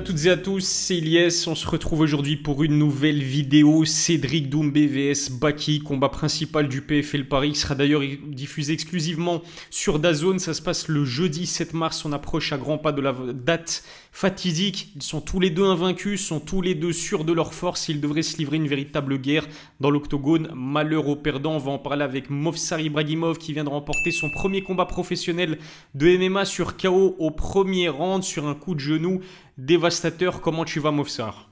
à toutes et à tous, c'est Ilyes. On se retrouve aujourd'hui pour une nouvelle vidéo. Cédric Doumbé vs Baki, combat principal du PFL Paris, qui sera d'ailleurs diffusé exclusivement sur Dazone. Ça se passe le jeudi 7 mars. On approche à grands pas de la date fatidique. Ils sont tous les deux invaincus, sont tous les deux sûrs de leur force. Ils devraient se livrer une véritable guerre dans l'octogone. Malheur aux perdants. On va en parler avec Movsar Ibrahimov qui vient de remporter son premier combat professionnel de MMA sur KO au premier round sur un coup de genou dévastateur. Comment tu vas, Mofsar?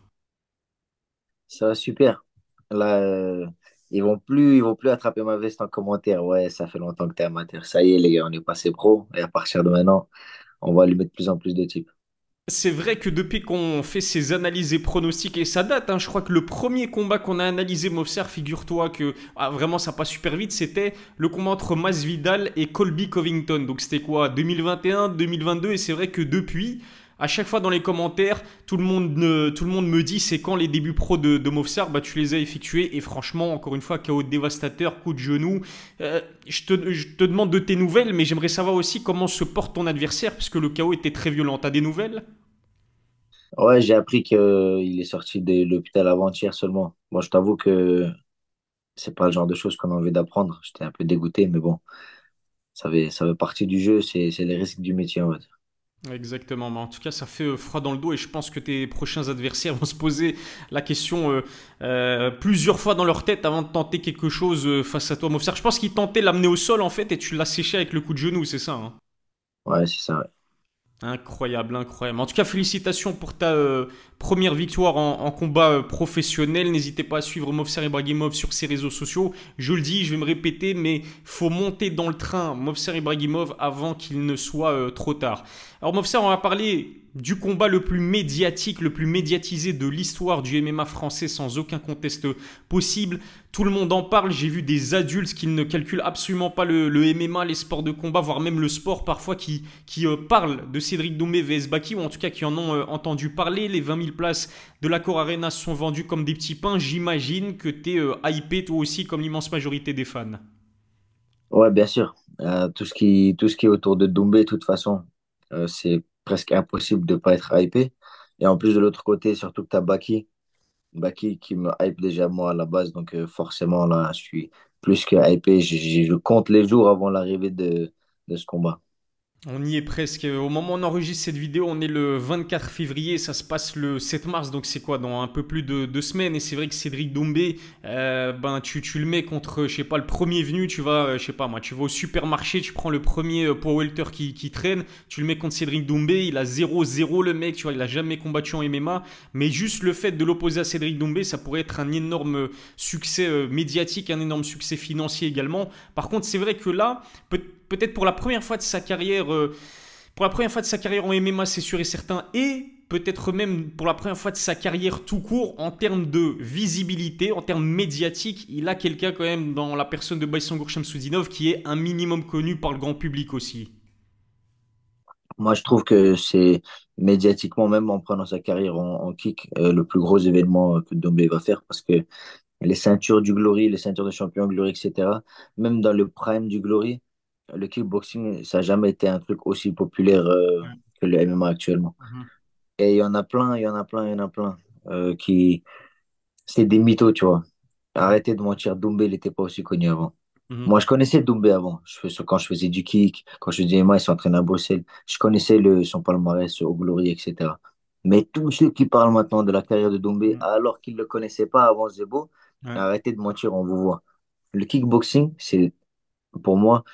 Ça va super. Là, euh, ils vont plus, ils vont plus attraper ma veste en commentaire. Ouais, ça fait longtemps que tu es amateur. Ça y est, les gars, on est passé pro. Et à partir de maintenant, on va lui mettre de plus en plus de types. C'est vrai que depuis qu'on fait ces analyses et pronostics, et ça date, hein, je crois que le premier combat qu'on a analysé, Mofsar, figure-toi que ah, vraiment ça passe super vite, c'était le combat entre Masvidal et Colby Covington. Donc c'était quoi? 2021, 2022, et c'est vrai que depuis, à chaque fois dans les commentaires, tout le monde, tout le monde me dit c'est quand les débuts pro de, de Mofsar, bah, tu les as effectués. Et franchement, encore une fois, chaos dévastateur, coup de genou. Euh, je, te, demande de tes nouvelles, mais j'aimerais savoir aussi comment se porte ton adversaire, puisque le chaos était très violent. T'as des nouvelles? Ouais, j'ai appris qu'il est sorti de l'hôpital avant-hier seulement. Bon, je t'avoue que c'est pas le genre de choses qu'on a envie d'apprendre. J'étais un peu dégoûté, mais bon, ça fait, ça fait partie du jeu, c'est les risques du métier, on va. Exactement, mais en tout cas ça fait euh, froid dans le dos et je pense que tes prochains adversaires vont se poser la question euh, euh, plusieurs fois dans leur tête avant de tenter quelque chose face à toi, Mofsar. Je pense qu'ils tentaient l'amener au sol en fait et tu l'as séché avec le coup de genou, c'est ça hein? Ouais, c'est ça, ouais. Incroyable, incroyable. En tout cas, félicitations pour ta euh, première victoire en, combat euh, professionnel. N'hésitez pas à suivre Movsar Ibrahimov sur ses réseaux sociaux. Je le dis, je vais me répéter, mais faut monter dans le train Movsar Ibrahimov avant qu'il ne soit euh, trop tard. Alors Movsar, on va parler du combat le plus médiatique, le plus médiatisé de l'histoire du MMA français sans aucun conteste possible. Tout le monde en parle. J'ai vu des adultes qui ne calculent absolument pas le, MMA, les sports de combat, voire même le sport parfois qui, qui euh, parlent de Cédric Doumbé vs Baki, ou en tout cas qui en ont entendu parler. Les 20 000 places de l'Accor Arena sont vendues comme des petits pains. J'imagine que tu es euh, hypé toi aussi comme l'immense majorité des fans. Ouais, bien sûr. tout, ce qui, tout ce qui est autour de Doumbé, de toute façon, c'est presque impossible de ne pas être hypé. Et en plus, de l'autre côté, surtout que tu as Baki, Baki qui me hype déjà moi à la base. Donc euh, forcément, là, je suis plus que hypé. Je, compte les jours avant l'arrivée de ce combat. On y est presque. Au moment où on enregistre cette vidéo, on est le 24 février, ça se passe le 7 mars, donc c'est quoi, dans un peu plus de deux semaines. Et c'est vrai que Cédric Doumbé, euh, ben, tu, le mets contre, je sais pas, le premier venu, tu vas, euh, je sais pas moi, tu vas au supermarché, tu prends le premier euh, power welter qui, traîne, tu le mets contre Cédric Doumbé, il a 0-0 le mec, tu vois, il a jamais combattu en MMA. Mais juste le fait de l'opposer à Cédric Doumbé, ça pourrait être un énorme succès médiatique, un énorme succès financier également. Par contre, c'est vrai que là, peut-être peut-être pour la première fois de sa carrière, euh, pour la première fois de sa carrière en MMA, c'est sûr et certain, et peut-être même pour la première fois de sa carrière tout court, en termes de visibilité, en termes médiatiques, il a quelqu'un quand même dans la personne de Baïsangour Shamsudinov qui est un minimum connu par le grand public aussi. Moi, je trouve que c'est médiatiquement, même en prenant sa carrière en, kick, euh, le plus gros événement que Dombé va faire parce que les ceintures du Glory, les ceintures de champion Glory, etc., même dans le prime du Glory, le kickboxing, ça n'a jamais été un truc aussi populaire euh, que le MMA actuellement. Mhm. Et il y en a plein, il y en a plein, il y en a plein euh, qui. C'est des mythos, tu vois. Arrêtez de mentir, Doumbé, il n'était pas aussi connu avant. Mhm. Moi, je connaissais Doumbé avant. Je, quand je faisais du kick, quand je faisais MMA, il s'entraînait à Bruxelles. Je connaissais le, son palmarès au Glory, etc. Mais tous ceux qui parlent maintenant de la carrière de Doumbé, mhm. alors qu'ils ne le connaissaient pas avant Zebo, arrêtez de mentir, on vous voit. Le kickboxing, c'est pour moi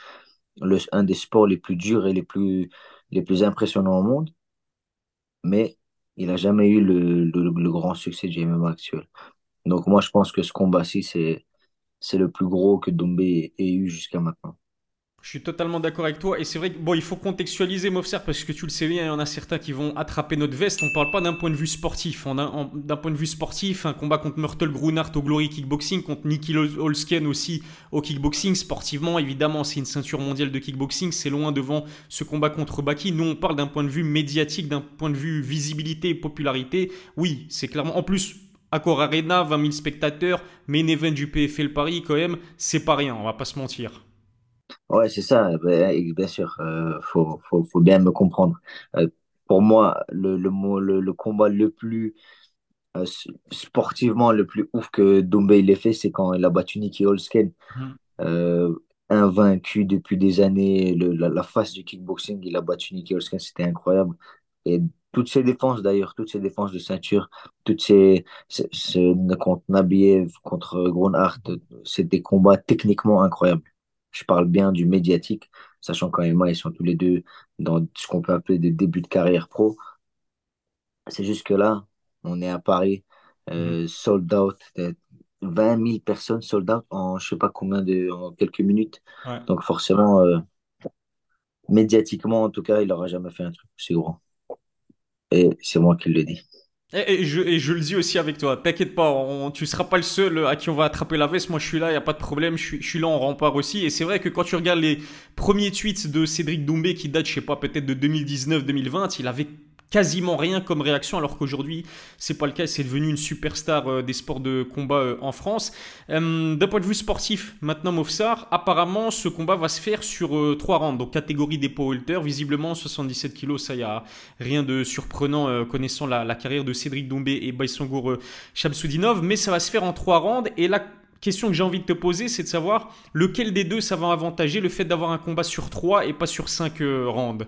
un des sports les plus durs et les plus, les plus impressionnants au monde, mais il n'a jamais eu le, grand succès du MMA actuel. Donc moi, je pense que ce combat-ci, c'est, c'est le plus gros que Doumbé ait eu jusqu'à maintenant. Je suis totalement d'accord avec toi. Et c'est vrai que bon, il faut contextualiser Mofser parce que tu le sais bien, il y en a certains qui vont attraper notre veste. On ne parle pas d'un point de vue sportif. D'un point de vue sportif, un combat contre Myrtle Grunart au Glory Kickboxing, contre Nicky Holsken aussi au kickboxing. Sportivement, évidemment, c'est une ceinture mondiale de kickboxing. C'est loin devant ce combat contre Baki. Nous, on parle d'un point de vue médiatique, d'un point de vue visibilité et popularité. Oui, c'est clairement. En plus, Accor Arena, 20 000 spectateurs, main event du PFL Paris, quand même, c'est pas rien, on va pas se mentir. Ouais, c'est ça, ben, bien sûr, il euh, faut, faut, faut, bien me comprendre. Euh, pour moi, le, le, le, le combat le plus euh, sportivement le plus ouf que Doumbé il ait fait, c'est quand il a battu Nicky Holzken, Mhm. euh, invaincu depuis des années. Le- la, la face du kickboxing, il a battu Nicky Holzken, c'était incroyable. Et toutes ses défenses d'ailleurs, toutes ses défenses de ceinture, toutes ces, ces- ces- contre Nabiev, contre Gronhardt, c'est des combats techniquement incroyables. Je parle bien du médiatique, sachant qu'en MMA, ils sont tous les deux dans ce qu'on peut appeler des débuts de carrière pro. C'est juste que là, on est à Paris, euh, sold out, euh, 20 000 personnes sold out en je sais pas combien de, en quelques minutes. Ouais. Donc forcément, euh, médiatiquement en tout cas, il n'aura jamais fait un truc aussi gros. Et c'est moi qui le dis. Et, je, je le dis aussi avec toi, t'inquiète pas, on, tu seras pas le seul à qui on va attraper la veste. Moi, je suis là, y a pas de problème, je je suis là en rempart aussi. Et c'est vrai que quand tu regardes les premiers tweets de Cédric Doumbé qui datent, je sais pas, peut-être de 2019-2020, il avait quasiment rien comme réaction, alors qu'aujourd'hui, c'est pas le cas. C'est devenu une superstar euh, des sports de combat euh, en France. Euh, D'un point de vue sportif, maintenant, Mofsar, apparemment, ce combat va se faire sur trois rounds, donc catégorie des welter, visiblement 77 kilos, ça y a Rien de surprenant connaissant la, carrière de Cédric Doumbé et Baïsongour euh, Shamsoudinov, mais ça va se faire en trois rounds. Et la question que j'ai envie de te poser, c'est de savoir lequel des deux ça va avantager le fait d'avoir un combat sur trois et pas sur cinq euh, rounds.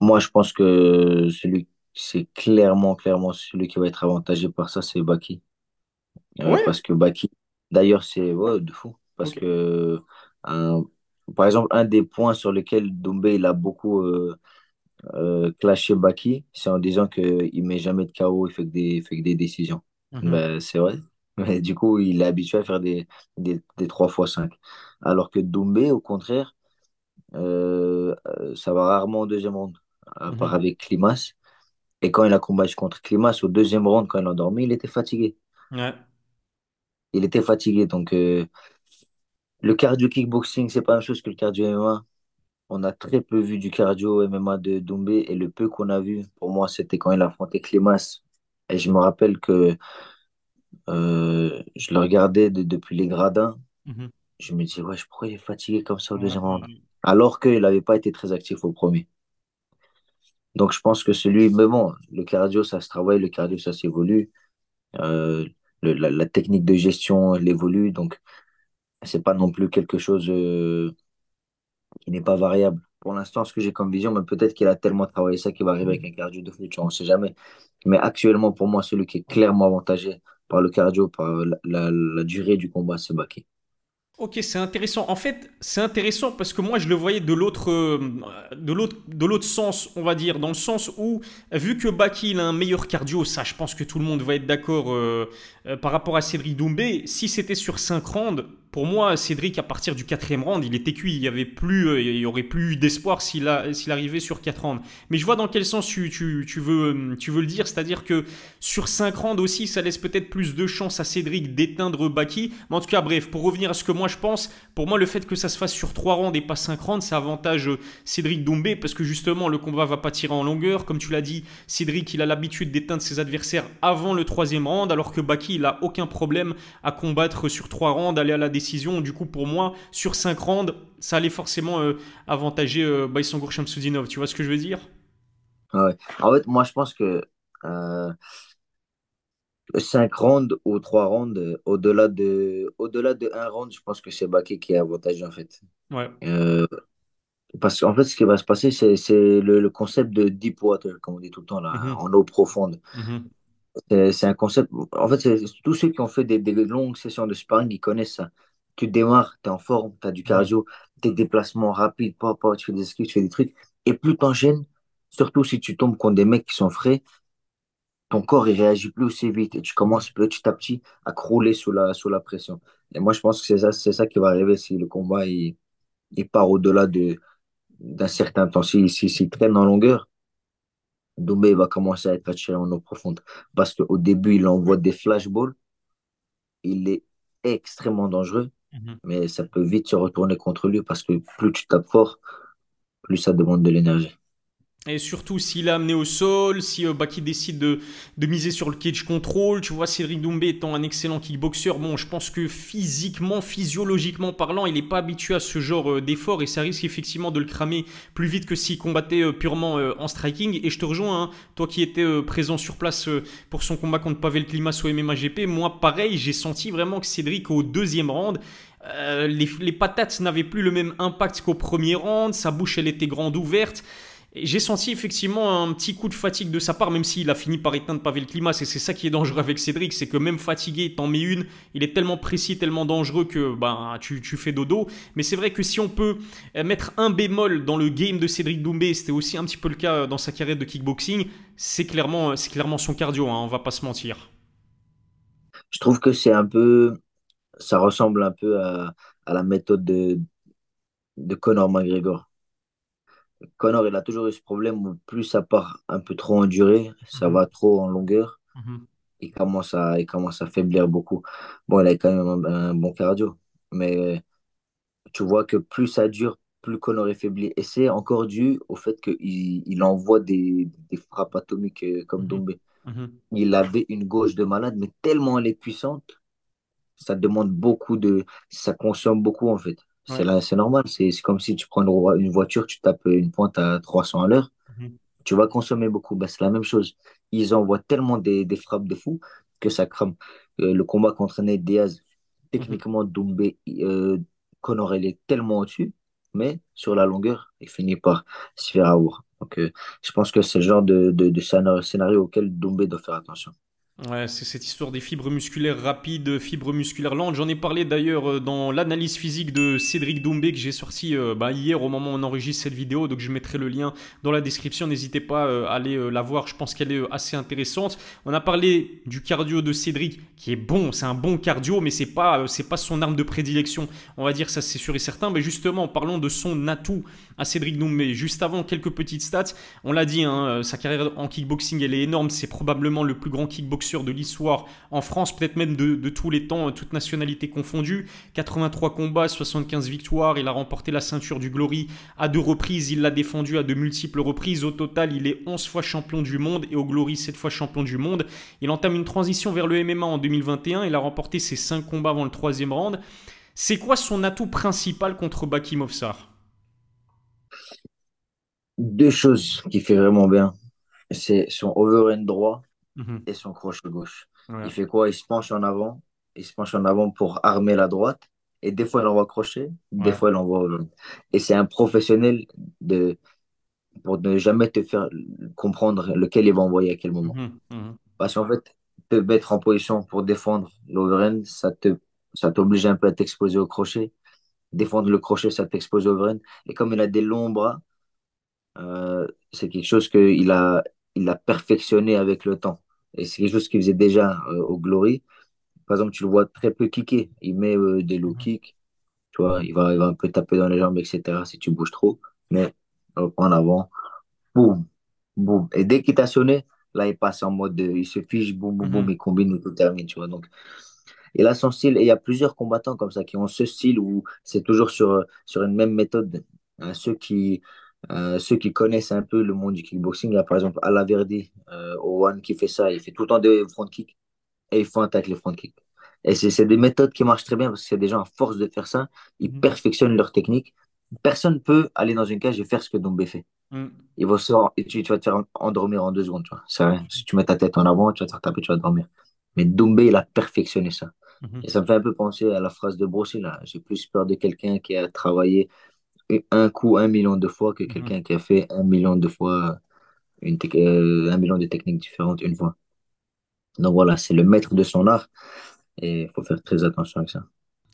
Moi, je pense que celui, c'est clairement, clairement celui qui va être avantagé par ça, c'est Baki. Euh, Ouais, parce que Baki, d'ailleurs, c'est ouais, de fou. Parce ok. que, un- par exemple, un des points sur lesquels Doumbé il a beaucoup euh, euh, clasher Baki, c'est en disant qu'il ne met jamais de KO, il fait que des, fait que des décisions. Mhm, Ben, c'est vrai. Mais du coup, il est habitué à faire des, des, des 3 fois 5. Alors que Doumbé, au contraire, euh, euh, ça va rarement au deuxième round, à part mhm. avec Klimas. Et quand il a combattu contre Klimas, au deuxième round, quand il a dormi, il était fatigué. Ouais. Il était fatigué. Donc, euh, le cardio kickboxing, c'est pas la même chose que le cardio MMA. On a très peu vu du cardio MMA de Doumbé et le peu qu'on a vu, pour moi, c'était quand il affrontait Clémas. Et je me rappelle que euh, je le regardais de- depuis les gradins. Mhm. Je me disais, ouais, pourquoi il est fatigué comme ça au Ouais, deuxième round? Alors qu'il n'avait pas été très actif au premier. Donc je pense que celui, mais bon, le cardio, ça se travaille, le cardio, ça s'évolue. Euh, la, la technique de gestion, elle évolue. Donc c'est pas non plus quelque chose euh, qui n'est pas variable. Pour l'instant, ce que j'ai comme vision, mais peut-être qu'il a tellement travaillé ça qu'il va arriver avec un cardio de fou, on ne sait jamais. Mais actuellement, pour moi, celui qui est clairement avantagé par le cardio, par la, la- la durée du combat, c'est Baki. Ok, c'est intéressant. En fait, c'est intéressant parce que moi, je le voyais de l'autre, euh, de l'autre, de l'autre sens, on va dire, dans le sens où, vu que Baki il a un meilleur cardio, ça, je pense que tout le monde va être d'accord euh, euh, par rapport à Cédric Doumbé. Si c'était sur 5 rounds, pour moi, Cédric, à partir du quatrième round, il était cuit. Il y avait plus, euh, il aurait plus d'espoir s'il arrivait sur 4 rounds. Mais je vois dans quel sens tu, veux, le dire, c'est-à-dire que sur 5 rounds aussi, ça laisse peut-être plus de chances à Cédric d'éteindre Baki. Mais en tout cas, bref, pour revenir à ce que moi je pense, pour moi, le fait que ça se fasse sur 3 rounds et pas 5 rounds, ça avantage euh, Cédric Doumbé parce que justement, le combat va pas tirer en longueur. Comme tu l'as dit, Cédric, il a l'habitude d'éteindre ses adversaires avant le troisième round, alors que Baki, il a aucun problème à combattre sur 3 rounds, aller à la décision. Du coup, pour moi, sur 5 rounds, ça allait forcément euh, avantager euh, Baïsangour Shamsudinov. Tu vois ce que je veux dire? Ah ouais. En fait, moi, je pense que euh, 5 rounds ou 3 rounds, euh, au-delà de, au-delà de un round, je pense que c'est Baki qui est avantagé, en fait. Ouais. Euh, parce qu'en fait, ce qui va se passer, c'est, c'est le, le concept de deep water, comme on dit tout le temps, là, Mhm. en eau profonde. Mhm. C'est c'est un concept. En fait, c'est tous ceux qui ont fait des, des longues sessions de sparring, ils connaissent ça. Tu démarres, tu es en forme, tu as du cardio, tes déplacements rapides, pas, pas, tu fais des esquives, tu fais des trucs. Et plus t'enchaînes, surtout si tu tombes contre des mecs qui sont frais, ton corps il réagit plus aussi vite et tu commences petit à petit à crouler sous la, sous la pression. Et moi, je pense que c'est ça, c'est ça qui va arriver si le combat il, il part au-delà de, d'un certain temps. S'il si, s'il traîne en longueur, Doumbé va commencer à être attiré en eau profonde. Parce qu'au début, il envoie des flashballs il est extrêmement dangereux, Mhm. mais ça peut vite se retourner contre lui parce que plus tu tapes fort, plus ça demande de l'énergie. Et surtout, s'il est amené au sol, si euh, Baki décide de, de, miser sur le cage control, tu vois, Cédric Doumbé étant un excellent kickboxer, bon, je pense que physiquement, physiologiquement parlant, il n'est pas habitué à ce genre euh, d'effort et ça risque effectivement de le cramer plus vite que s'il combattait euh, purement en striking. Et je te rejoins, hein, toi qui étais présent sur place pour son combat contre Pavel Klimas au MMA GP, moi pareil, j'ai senti vraiment que Cédric au deuxième round, les, les, patates n'avaient plus le même impact qu'au premier round, sa bouche elle était grande ouverte. J'ai senti effectivement un petit coup de fatigue de sa part, même s'il a fini par éteindre Pavel Klimas. Et c'est ça qui est dangereux avec Cédric, c'est que même fatigué, t'en mets une. Il est tellement précis, tellement dangereux que ben, tu, tu fais dodo. Mais c'est vrai que si on peut euh, mettre un bémol dans le game de Cédric Doumbé, c'était aussi un petit peu le cas dans sa carrière de kickboxing, c'est clairement, clairement son cardio, hein, on va pas se mentir. Je trouve que c'est un peu. Ça ressemble un peu à, à la méthode de, de Conor McGregor Connor, il a toujours eu ce problème où plus ça part un peu trop en durée, ça mhm. va trop en longueur, mhm. il, commence à, il commence à faiblir beaucoup. Bon, il a quand même un, bon cardio, mais tu vois que plus ça dure, plus Connor est faibli. Et c'est encore dû au fait qu'il il envoie des, des, frappes atomiques euh, comme. Dombé. Il avait une gauche de malade, mais tellement elle est puissante, ça demande beaucoup de. Ça consomme beaucoup en fait. C'est normal. C'est comme si tu prends une, voiture, tu tapes une pointe à 300 à l'heure, mhm. tu vas consommer beaucoup. Ben, c'est la même chose. Ils envoient tellement des, des frappes de fou que ça crame. Euh, le combat contre Ned Diaz, techniquement, mm Doumbé, euh, Conor, il est tellement au-dessus, mais sur la longueur, il finit par se faire avoir. Donc, euh, je pense que c'est le genre de, de, de scénario auquel Doumbé doit faire attention. Ouais, c'est cette histoire des fibres musculaires rapides, fibres musculaires lentes. J'en ai parlé d'ailleurs euh, dans l'analyse physique de Cédric Doumbé que j'ai sorti euh, bah, hier au moment où on enregistre cette vidéo. Donc je mettrai le lien dans la description. N'hésitez pas euh, à aller la voir. Je pense qu'elle est assez intéressante. On a parlé du cardio de Cédric qui est bon. C'est un bon cardio, mais c'est pas c'est pas son arme de prédilection. On va dire ça, c'est sûr et certain. Mais justement, parlons de son atout à Cédric Doumbé. Juste avant, quelques petites stats. On l'a dit, hein, sa carrière en kickboxing elle est énorme. C'est probablement le plus grand kickboxer de l'histoire en France, peut-être même de, tous les temps, toutes nationalités confondues. 83 combats, 75 victoires. Il a remporté la ceinture du Glory à deux reprises. Il l'a défendu à de multiples reprises. Au total, il est 11 fois champion du monde et au Glory 7 fois champion du monde. Il entame une transition vers le MMA en 2021. Il a remporté ses 5 combats avant le troisième round. C'est quoi son atout principal contre Baki Movsar Deux choses qui fait vraiment bien. C'est son overhand droit Mhm. et son crochet gauche. Il fait quoi? Il se penche en avant. Il se penche en avant pour armer la droite. Et des fois, il envoie crochet, des fois, il envoie. Et c'est un professionnel de, pour ne jamais te faire comprendre lequel il va envoyer à quel moment. Mhm, mhm. Parce qu'en fait, te mettre en position pour défendre l'overhand, ça te ça t'oblige un peu à t'exposer au crochet. Défendre le crochet, ça t'expose au overhand. Et comme il a des longs bras, euh, c'est quelque chose qu'il a, il a perfectionné avec le temps. Et c'est quelque chose qu'il faisait déjà euh, au Glory. Par exemple, tu le vois très peu kicker. Il met euh, des low kicks. Tu vois, il va, il va un peu taper dans les jambes, etc. si tu bouges trop. Mais en avant, boum, boum. Et dès qu'il t'a sonné, là, il passe en mode, il se fiche, boum, boum, boum, mhm. il combine, il tout termine, tu vois. Donc, il a son style. Et il y a plusieurs combattants comme ça qui ont ce style où c'est toujours sur, sur une même méthode. Hein, ceux qui, euh, ceux qui connaissent un peu le monde du kickboxing, il y a par exemple Alaverdi, euh, Owen qui fait ça, il fait tout le temps des front kicks et il faut attaquer les front kicks. Et c'est des méthodes qui marchent très bien parce que c'est des gens à force de faire ça, ils mhm. perfectionnent leur technique. Personne ne peut aller dans une cage et faire ce que Dombé fait. Mm. Il va et tu, vas te faire endormir en deux secondes. Tu vois. Si tu mets ta tête en avant, tu vas te faire taper, tu vas dormir. Mais Dombé, il a perfectionné ça. Mhm. Et ça me fait un peu penser à la phrase de Brossi, là. J'ai plus peur de quelqu'un qui a travaillé un coup un million de fois que mhm. quelqu'un qui a fait un million de fois une euh, un million de techniques différentes une fois. Donc voilà, c'est le maître de son art et il faut faire très attention avec ça.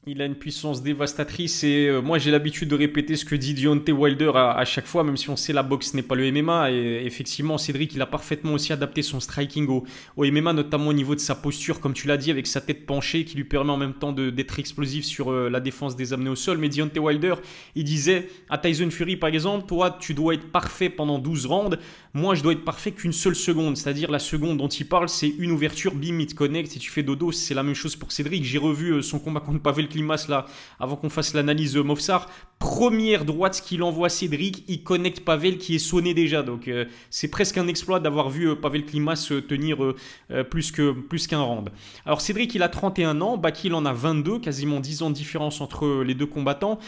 Il a une puissance dévastatrice et euh, moi j'ai l'habitude de répéter ce que dit Deontay Wilder à, chaque fois, même si on sait la boxe n'est pas le MMA. Et effectivement, Cédric, il a parfaitement aussi adapté son striking au, MMA, notamment au niveau de sa posture, comme tu l'as dit, avec sa tête penchée qui lui permet en même temps d'être explosif sur euh, la défense des amenés au sol. Mais Deontay Wilder, il disait à Tyson Fury par exemple, toi tu dois être parfait pendant 12 rounds, moi je dois être parfait qu'une seule seconde. C'est-à-dire la seconde dont il parle, c'est une ouverture, bim, il te connecte et tu fais dodo. C'est la même chose pour Cédric. J'ai revu euh, son combat contre Pavel Klimas là, avant qu'on fasse l'analyse Mofsar. Première droite qu'il envoie Cédric, il connecte Pavel qui est sonné déjà. Donc c'est presque un exploit d'avoir vu Pavel Klimas tenir plus qu'un plus qu'un round. Alors Cédric il a 31 ans, Bakil en a 22, quasiment 10 ans de différence entre les deux combattants.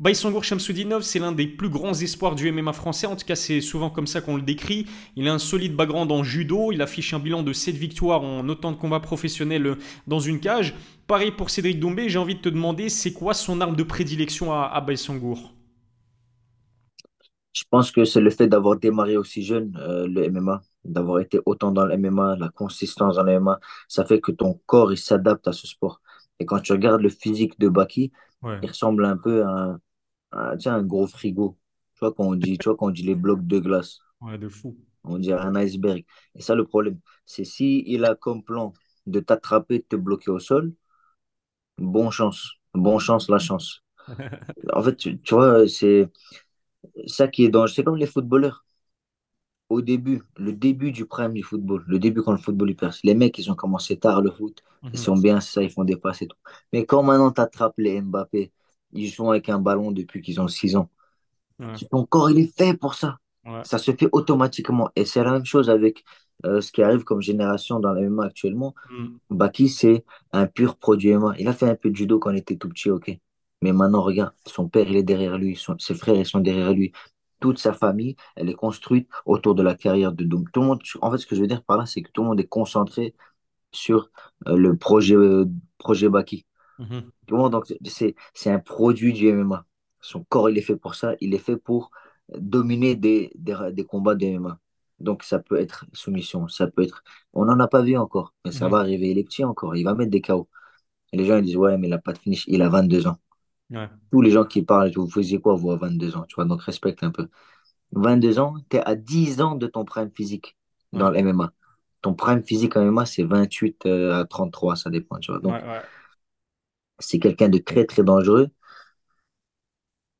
Baïsangour Shamsudinov, c'est l'un des plus grands espoirs du MMA français, en tout cas c'est souvent comme ça qu'on le décrit. Il a un solide background en judo, il affiche un bilan de 7 victoires en autant de combats professionnels dans une cage. Pareil pour Cédric Doumbé, j'ai envie de te demander, c'est quoi son arme de prédilection à, à Baïsangour Je pense que c'est le fait d'avoir démarré aussi jeune euh, le MMA, d'avoir été autant dans le MMA, la consistance dans le MMA, ça fait que ton corps il s'adapte à ce sport. Et quand tu regardes le physique de Baki, il ressemble un peu à, un gros frigo. Tu vois, quand on dit, tu vois, quand on dit les blocs de glace. Ouais, de fou. On dirait un iceberg. Et ça, le problème, c'est si il a comme plan de t'attraper, de te bloquer au sol, bon chance. Bon chance, la chance. en fait, tu, vois, c'est ça qui est dangereux. C'est comme les footballeurs. Au début, le début du prime du football, le début quand le football il perce, les mecs, ils ont commencé tard le foot, ils mhm. sont bien, ça, ils font des passes et tout. Mais quand maintenant tu attrapes les Mbappé, ils jouent avec un ballon depuis qu'ils ont 6 ans. Ton corps, il est fait pour ça. Ça se fait automatiquement. Et c'est la même chose avec euh, ce qui arrive comme génération dans la MMA actuellement. Mm. Baki, c'est un pur produit MMA. Il a fait un peu de judo quand il était tout petit, ok. Mais maintenant, regarde, son père, il est derrière lui, ses frères, ils sont derrière lui. Toute sa famille, elle est construite autour de la carrière de Doom. Tout le monde, en fait, ce que je veux dire par là, c'est que tout le monde est concentré sur euh, le projet, euh, projet Baki. Mhm. Donc, c'est un produit du MMA. Son corps, il est fait pour ça. Il est fait pour dominer des, des, combats de MMA. Donc, ça peut être soumission. Ça peut être. On n'en a pas vu encore, mais ça va arriver. Il est petit encore. Il va mettre des KO. Et les gens ils disent Ouais, mais il n'a pas de finish. Il a 22 ans. Tous les gens qui parlent, vous faisiez quoi, vous, à 22 ans? Tu vois Donc, respecte un peu. 22 ans, tu es à 10 ans de ton prime physique dans le MMA. Ton prime physique en MMA, c'est 28 euh, à 33, ça dépend. Tu vois. Donc, c'est quelqu'un de très, très dangereux.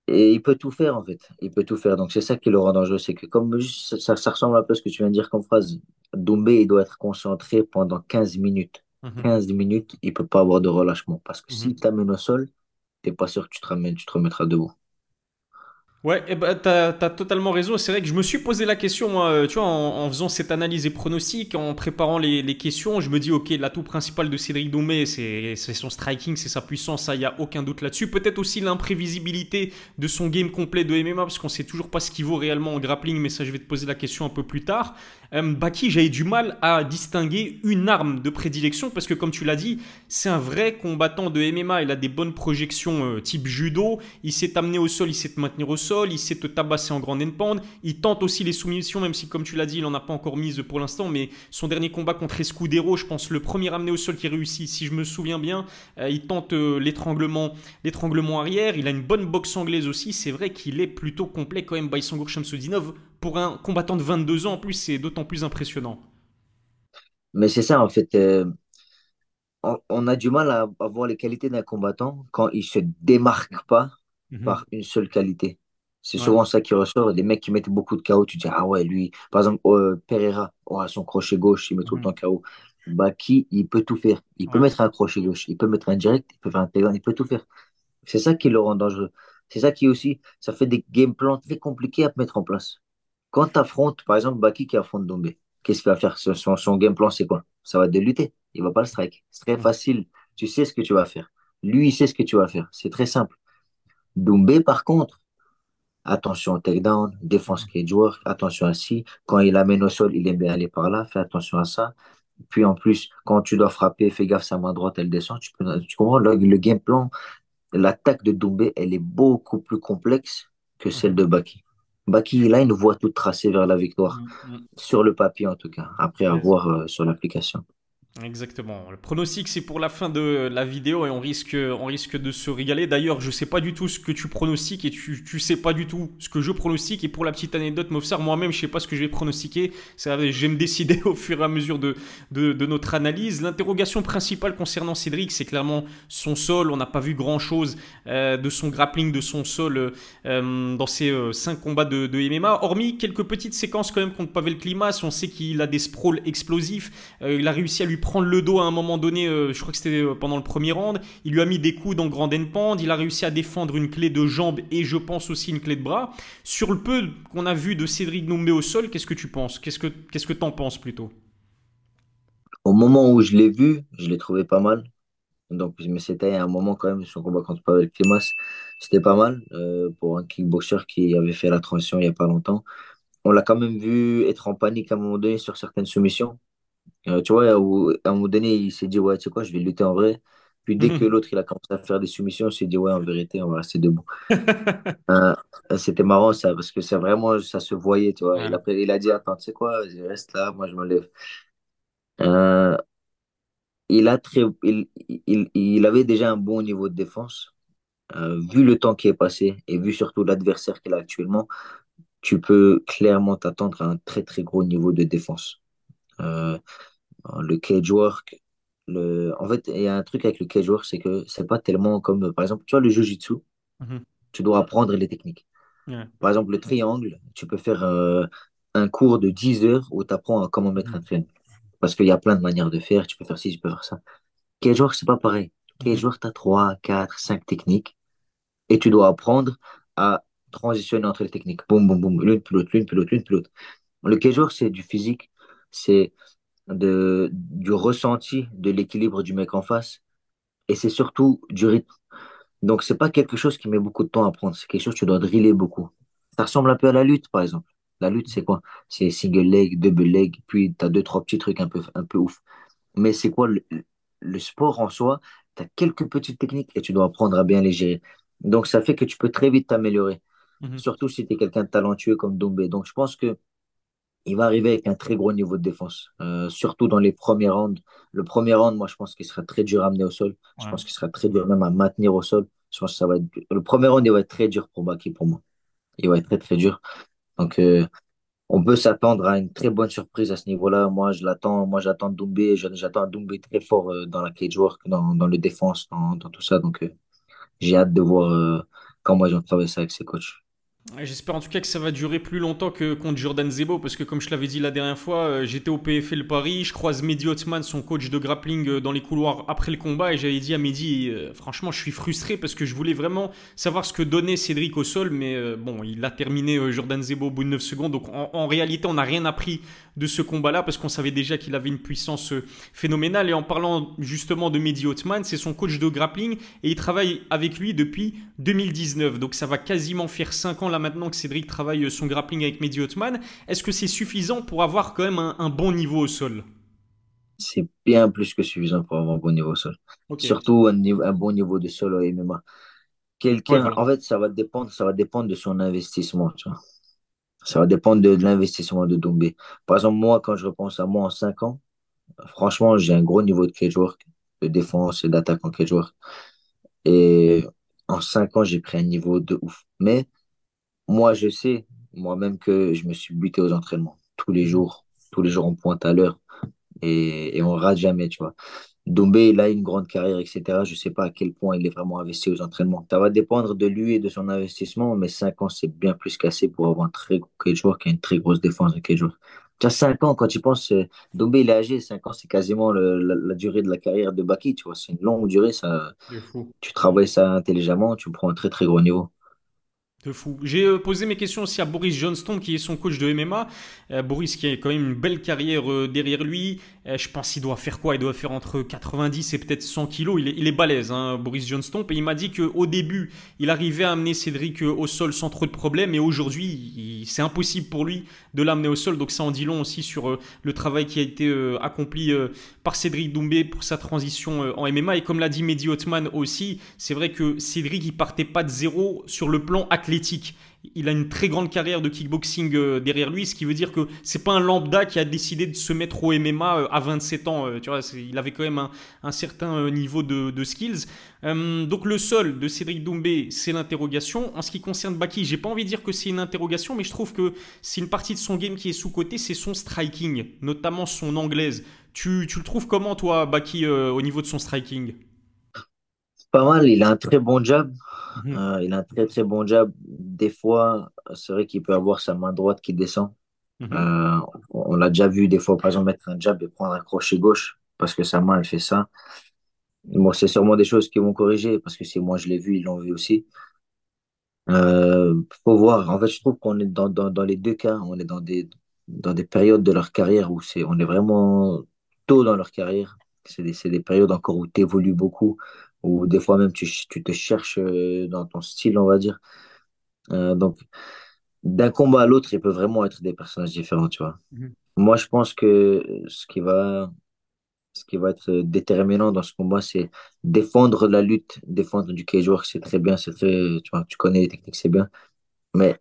Et il peut tout faire, en fait. Il peut tout faire. Donc, c'est ça qui le rend dangereux. C'est que, comme ça, ça, ressemble un peu à ce que tu viens de dire comme phrase, Doumbé, il doit être concentré pendant 15 minutes. 15 mhm. minutes, il ne peut pas avoir de relâchement. Parce que si mhm. tu t'amènes au sol, tu n'es pas sûr que tu te, ramènes, tu te remettras debout. Ouais, eh ben, t'as as totalement raison. C'est vrai que je me suis posé la question, moi, euh, tu vois, en, faisant cette analyse et pronostic, en préparant les, les, questions, je me dis, ok, l'atout principal de Cédric Doumbé, c'est son striking, c'est sa puissance, ça, il n'y a aucun doute là-dessus. Peut-être aussi l'imprévisibilité de son game complet de MMA, parce qu'on sait toujours pas ce qu'il vaut réellement en grappling, mais ça, je vais te poser la question un peu plus tard. Euh, Baki, j'avais du mal à distinguer une arme de prédilection, parce que comme tu l'as dit, c'est un vrai combattant de MMA, il a des bonnes projections euh, type judo, il s'est amené au sol, il sait te maintenir au sol, il sait te tabasser en grande endpoint. Il tente aussi les soumissions, même si, comme tu l'as dit, il n'en a pas encore mise pour l'instant. Mais son dernier combat contre Escudero, je pense le premier amené au sol qui réussit, si je me souviens bien, euh, il tente euh, l'étranglement, l'étranglement arrière. Il a une bonne boxe anglaise aussi. C'est vrai qu'il est plutôt complet quand même, Baïsangour Shamsudinov. Pour un combattant de 22 ans, en plus, c'est d'autant plus impressionnant. Mais c'est ça, en fait. Euh, on, a du mal à, voir les qualités d'un combattant quand il se démarque pas mhm. par une seule qualité. C'est souvent ça qui ressort. Des mecs qui mettent beaucoup de KO, tu dis, ah ouais, lui, par exemple, euh, Pereira, oh, son crochet gauche, il met tout le mhm. temps KO. Baki, il peut tout faire. Il peut mettre un crochet gauche, il peut mettre un direct, il peut faire un takedown, il peut tout faire. C'est ça qui le rend dangereux. C'est ça qui aussi, ça fait des game plans très compliqués à mettre en place. Quand tu affrontes, par exemple, Baki qui affronte Dombé, qu'est-ce qu'il va faire? Son, son game plan, c'est quoi? Ça va être de lutter. Il va pas le strike. C'est très facile. Tu sais ce que tu vas faire. Lui, il sait ce que tu vas faire. C'est très simple. Dombé, par contre, Attention au takedown, défense joueur, attention à si. Quand il amène au sol, il aime bien aller par là, fais attention à ça. Puis en plus, quand tu dois frapper, fais gaffe, sa main droite, elle descend. Tu, comprends? Le, game plan, l'attaque de Doumbé, elle est beaucoup plus complexe que celle de Baki. Baki, il a une voie toute tracée vers la victoire, mm, mm. sur le papier en tout cas, après avoir euh, sur l'application. Exactement. Le pronostic, c'est pour la fin de la vidéo et on risque, on risque de se régaler. D'ailleurs, je sais pas du tout ce que tu pronostiques et tu, tu sais pas du tout ce que je pronostique. Et pour la petite anecdote, Mofsar, moi-même, je sais pas ce que je vais pronostiquer. Je vais me décider au fur et à mesure de, de, notre analyse. L'interrogation principale concernant Cédric, c'est clairement son sol. On n'a pas vu grand-chose euh, de son grappling, de son sol euh, dans ses euh, cinq combats de, de, MMA. Hormis quelques petites séquences quand même contre Pavel Klimas, on sait qu'il a des sprawls explosifs. il a réussi à lui prendre le dos à un moment donné, euh, je crois que c'était euh, pendant le premier round. Il lui a mis des coups dans Grand Pand. Il a réussi à défendre une clé de jambe et je pense aussi une clé de bras. Sur le peu qu'on a vu de Cédric Doumbé au sol, qu'est-ce que tu penses? Qu'est-ce que qu'est-ce que t'en penses plutôt? Au moment où je l'ai vu, je l'ai trouvé pas mal. Donc, mais c'était un moment quand même, son combat contre Pavel Klimas, c'était pas mal euh, pour un kickboxer qui avait fait la transition il n'y a pas longtemps. On l'a quand même vu être en panique à un moment donné sur certaines soumissions. Euh, tu vois, où, à un moment donné, il s'est dit, ouais, tu sais quoi, je vais lutter en vrai. Puis dès que l'autre il a commencé à faire des soumissions, il s'est dit, ouais, en vérité, on va rester debout. Euh, c'était marrant ça, parce que c'est vraiment, ça se voyait, tu vois. Il a, il a dit, attends, tu sais quoi, je reste là, moi je me lève. Euh, il, a très, il, il, il, avait déjà un bon niveau de défense. Euh, vu le temps qui est passé et vu surtout l'adversaire qu'il a actuellement, tu peux clairement t'attendre à un très très gros niveau de défense. Euh, le cage work, le... en fait, il y a un truc avec le cage work, c'est que c'est pas tellement comme, par exemple, tu vois, le jiu-jitsu, mhm. tu dois apprendre les techniques. Par exemple, le triangle, tu peux faire euh, un cours de 10 heures où tu apprends à comment mettre un mhm. triangle. Parce qu'il y a plein de manières de faire, tu peux faire ci, tu peux faire ça. Cage work, c'est pas pareil. Cage work, tu as 3, 4, 5 techniques et tu dois apprendre à transitionner entre les techniques. Boum, boum, boum, l'une puis l'autre, l'une puis l'autre, l'une puis l'autre. Le cage work, c'est du physique, c'est de, du ressenti de l'équilibre du mec en face et c'est surtout du rythme. Donc, c'est pas quelque chose qui met beaucoup de temps à apprendre, c'est quelque chose que tu dois driller beaucoup. Ça ressemble un peu à la lutte, par exemple. La lutte, c'est quoi? C'est single leg, double leg, puis tu as deux, trois petits trucs un peu, un peu ouf. Mais c'est quoi le, le, sport en soi? Tu as quelques petites techniques et tu dois apprendre à bien les gérer. Donc, ça fait que tu peux très vite t'améliorer. Mhm. Surtout si tu es quelqu'un de talentueux comme Doumbé. Donc, je pense que il va arriver avec un très gros niveau de défense, euh, surtout dans les premiers rounds. Le premier round, moi, je pense qu'il sera très dur à amener au sol. Je pense qu'il sera très dur même à maintenir au sol. Je pense que ça va être... Le premier round, il va être très dur pour Baki, pour moi. Il va être très, très dur. Donc, euh, on peut s'attendre à une très bonne surprise à ce niveau-là. Moi, je l'attends. Moi, j'attends Doumbé. J'attends Doumbé très fort euh, dans la cage work, dans, dans le défense, dans, dans tout ça. Donc, j'ai hâte de voir comment ils ont travaillé ça avec ses coachs. J'espère en tout cas que ça va durer plus longtemps que contre Jordan Zebo, parce que comme je l'avais dit la dernière fois, euh, j'étais au PFL Paris, je croise Mehdi Hotman, son coach de grappling, euh, dans les couloirs après le combat, et j'avais dit à Mehdi, euh, franchement, je suis frustré parce que je voulais vraiment savoir ce que donnait Cédric au sol, mais bon, il a terminé Jordan Zebo au bout de 9 secondes, donc en, réalité, on n'a rien appris de ce combat-là, parce qu'on savait déjà qu'il avait une puissance phénoménale, et en parlant justement de Mehdi Hotman, c'est son coach de grappling, et il travaille avec lui depuis 2019, donc ça va quasiment faire 5 ans là maintenant que Cédric travaille son grappling avec Mehdi Hotman. Est-ce que c'est suffisant pour avoir quand même un, bon niveau au sol? C'est bien plus que suffisant pour avoir un bon niveau au sol. Surtout un, un, bon niveau de sol au MMA. Quelqu'un, en fait, ça va dépendre, ça va dépendre de son investissement, Ça va dépendre de, l'investissement de Doumbé. Par exemple, moi, quand je repense à moi en 5 ans, franchement, j'ai un gros niveau de cage work, de défense et d'attaque en cage work. Et en 5 ans, j'ai pris un niveau de ouf. Mais moi, je sais moi-même que je me suis buté aux entraînements tous les jours. Tous les jours, on pointe à l'heure et, et on rate jamais, tu vois. Doumbé, il a une grande carrière, etc. Je ne sais pas à quel point il est vraiment investi aux entraînements. Ça va dépendre de lui et de son investissement, mais 5 ans, c'est bien plus qu'assez pour avoir un très gros cage qui a une très grosse défense de cage Tu as 5 ans, quand tu penses, euh, Doumbé, il est âgé, 5 ans, c'est quasiment la, durée de la carrière de Baki, tu vois. C'est une longue durée, ça. Tu travailles ça intelligemment, tu prends un très, très gros niveau. De fou. J'ai euh, posé mes questions aussi à Boris Johnston, qui est son coach de MMA. Euh, Boris, qui a quand même une belle carrière euh, derrière lui. je pense qu'il doit faire quoi Il doit faire entre 90 et peut-être 100 kilos. Il est, balèze, hein, Boris Johnston. Et il m'a dit qu'au début, il arrivait à amener Cédric au sol sans trop de problèmes. Et aujourd'hui, c'est impossible pour lui de l'amener au sol. Donc ça en dit long aussi sur le travail qui a été accompli par Cédric Doumbé pour sa transition en MMA. Et comme l'a dit Mehdi Hotman aussi, c'est vrai que Cédric, il partait pas de zéro sur le plan athlétique il a une très grande carrière de kickboxing euh, derrière lui, ce qui veut dire que c'est pas un lambda qui a décidé de se mettre au MMA euh, à 27 ans. Euh, tu vois, il avait quand même un, certain niveau de, skills. donc le sol de Cédric Doumbé, c'est l'interrogation. En ce qui concerne Baki, j'ai pas envie de dire que c'est une interrogation, mais je trouve que c'est une partie de son game qui est sous côté, c'est son striking, notamment son anglaise. Tu, tu le trouves comment toi, Baki, au niveau de son striking? Pas mal, il a un très bon jab. Mhm. Euh, il a un très très bon jab. Des fois, c'est vrai qu'il peut avoir sa main droite qui descend. Mhm. Euh, on l'a déjà vu des fois, par exemple, mettre un jab et prendre un crochet gauche. parce que sa main, elle fait ça. Bon, c'est sûrement des choses qui vont corriger, parce que si moi je l'ai vu, ils l'ont vu aussi. Euh, faut voir. En fait, je trouve qu'on est dans, dans, dans les deux cas, on est dans des, dans des périodes de leur carrière où c'est, on est vraiment tôt dans leur carrière. C'est des, c'est des périodes encore où tu évolues beaucoup, où des fois même tu, tu te cherches euh, dans ton style, on va dire. Euh, donc, d'un combat à l'autre, ils peuvent vraiment être des personnages différents, tu vois. Mhm. Moi, je pense que ce qui va, ce qui va être déterminant dans ce combat, c'est défendre la lutte, défendre du cage work, c'est très bien, c'est très, tu vois, tu connais les techniques, c'est bien. Mais